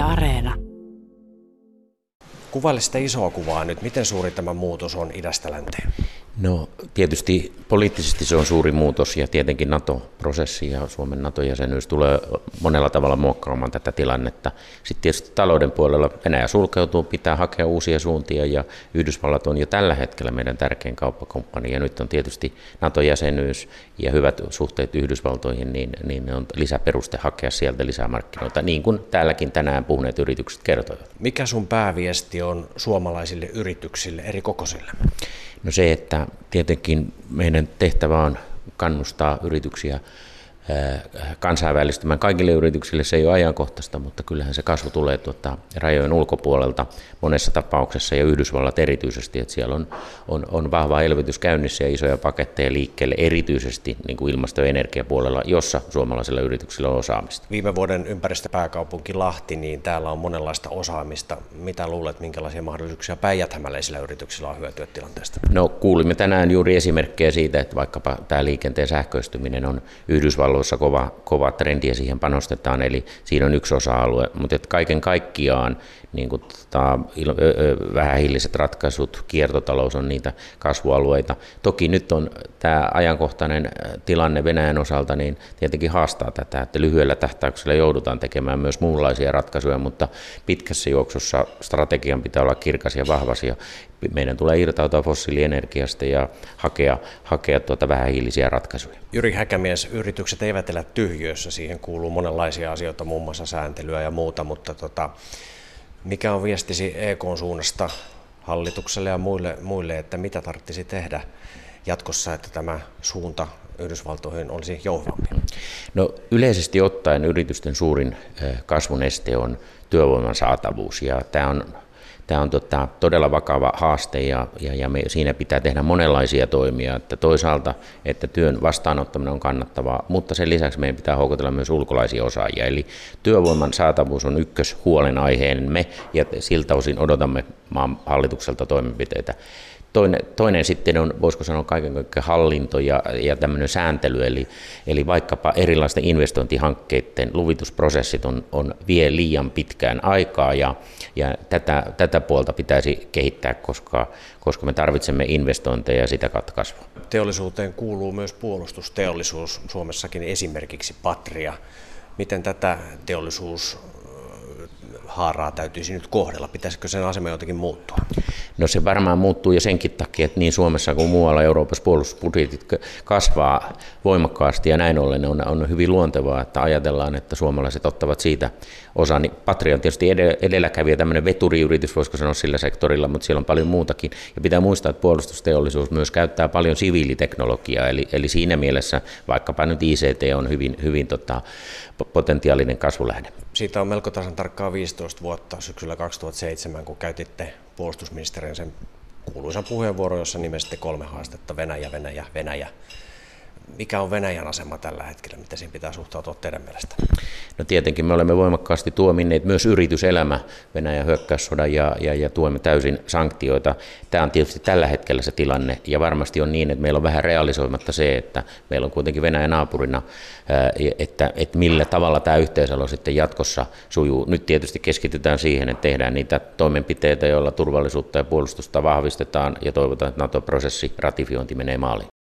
Areena. Kuvaile sitä isoa kuvaa nyt. Miten suuri tämä muutos on idästä länteen? No tietysti poliittisesti se on suuri muutos ja tietenkin NATO-prosessi ja Suomen NATO-jäsenyys tulee monella tavalla muokkaamaan tätä tilannetta. Sitten tietysti talouden puolella Venäjä sulkeutuu, pitää hakea uusia suuntia ja Yhdysvallat on jo tällä hetkellä meidän tärkein kauppakumppani ja nyt on tietysti NATO-jäsenyys ja hyvät suhteet Yhdysvaltoihin, niin, niin on lisäperuste hakea sieltä lisää markkinoita, niin kuin täälläkin tänään puhuneet yritykset kertoivat. Mikä sun pääviesti on suomalaisille yrityksille eri kokoisille? No se, että tietenkin meidän tehtävä on kannustaa yrityksiä kansainvälistymään. Kaikille yrityksille se ei ole ajankohtaista, mutta kyllähän se kasvu tulee tuota rajojen ulkopuolelta monessa tapauksessa ja Yhdysvallat erityisesti, että siellä on, on, on vahva elvytys käynnissä ja isoja paketteja liikkeelle erityisesti niin kuin ilmasto- ja energiapuolella, jossa suomalaisilla yrityksillä on osaamista. Viime vuoden ympäristöpääkaupunki Lahti, niin täällä on monenlaista osaamista. Mitä luulet, minkälaisia mahdollisuuksia päijäthämäläisillä yrityksillä on hyötyä tilanteesta? No kuulimme tänään juuri esimerkkejä siitä, että vaikkapa tämä liikenteen sähköistyminen on Yhdysvalloissa Yhdysvalloissa kova, kova trendi ja siihen panostetaan, eli siinä on yksi osa-alue, mutta että kaiken kaikkiaan niin kuin, tota, vähähiiliset ratkaisut, kiertotalous on niitä kasvualueita. Toki nyt on tämä ajankohtainen tilanne Venäjän osalta, niin tietenkin haastaa tätä, että lyhyellä tähtäyksellä joudutaan tekemään myös muunlaisia ratkaisuja, mutta pitkässä juoksussa strategian pitää olla kirkas ja vahvas ja meidän tulee irtautua fossiilienergiasta ja hakea, hakea tuota vähähiilisiä ratkaisuja. Jyri Häkämies, yritykset eivät elä tyhjössä, siihen kuuluu monenlaisia asioita, muun muassa sääntelyä ja muuta, mutta tota, mikä on viestisi EK suunnasta hallitukselle ja muille, muille, että mitä tarvitsisi tehdä jatkossa, että tämä suunta Yhdysvaltoihin olisi jouhevampi? No yleisesti ottaen yritysten suurin kasvun este on työvoiman saatavuus ja tämä on Tämä on tota, todella vakava haaste ja, ja, ja me, siinä pitää tehdä monenlaisia toimia. Että toisaalta, että työn vastaanottaminen on kannattavaa, mutta sen lisäksi meidän pitää houkutella myös ulkolaisia osaajia. Eli työvoiman saatavuus on ykköshuolenaiheemme ja siltä osin odotamme maan hallitukselta toimenpiteitä. Toinen, toinen sitten on, voisiko sanoa, kaiken kaikkiaan hallinto ja, ja tämmöinen sääntely, eli, eli vaikkapa erilaisten investointihankkeiden luvitusprosessit on, on vie liian pitkään aikaa, ja, ja tätä, tätä puolta pitäisi kehittää, koska, koska me tarvitsemme investointeja ja sitä kautta kasvua. Teollisuuteen kuuluu myös puolustusteollisuus, Suomessakin esimerkiksi Patria. Miten tätä teollisuus haaraa täytyisi nyt kohdella? Pitäisikö sen asema jotenkin muuttua? No se varmaan muuttuu jo senkin takia, että niin Suomessa kuin muualla Euroopassa puolustusbudjetit kasvaa voimakkaasti ja näin ollen on, on hyvin luontevaa, että ajatellaan, että suomalaiset ottavat siitä osa. Niin Patria on tietysti edelläkävijä tämmöinen veturiyritys, voisiko sanoa sillä sektorilla, mutta siellä on paljon muutakin. Ja pitää muistaa, että puolustusteollisuus myös käyttää paljon siviiliteknologiaa, eli, eli siinä mielessä vaikkapa nyt ICT on hyvin, hyvin tota, potentiaalinen kasvulähde. Siitä on melko tasan tarkkaan 15 vuotta syksyllä 2007, kun käytitte puolustusministerin sen kuuluisan puheenvuoron, jossa nimesitte kolme haastetta, Venäjä, Venäjä, Venäjä mikä on Venäjän asema tällä hetkellä, miten siihen pitää suhtautua teidän mielestä? No tietenkin me olemme voimakkaasti tuominneet myös yrityselämä Venäjän hyökkäyssodan ja, ja, ja tuemme täysin sanktioita. Tämä on tietysti tällä hetkellä se tilanne ja varmasti on niin, että meillä on vähän realisoimatta se, että meillä on kuitenkin Venäjän naapurina, että, että millä tavalla tämä yhteisalo sitten jatkossa sujuu. Nyt tietysti keskitytään siihen, että tehdään niitä toimenpiteitä, joilla turvallisuutta ja puolustusta vahvistetaan ja toivotaan, että NATO-prosessi ratifiointi menee maaliin.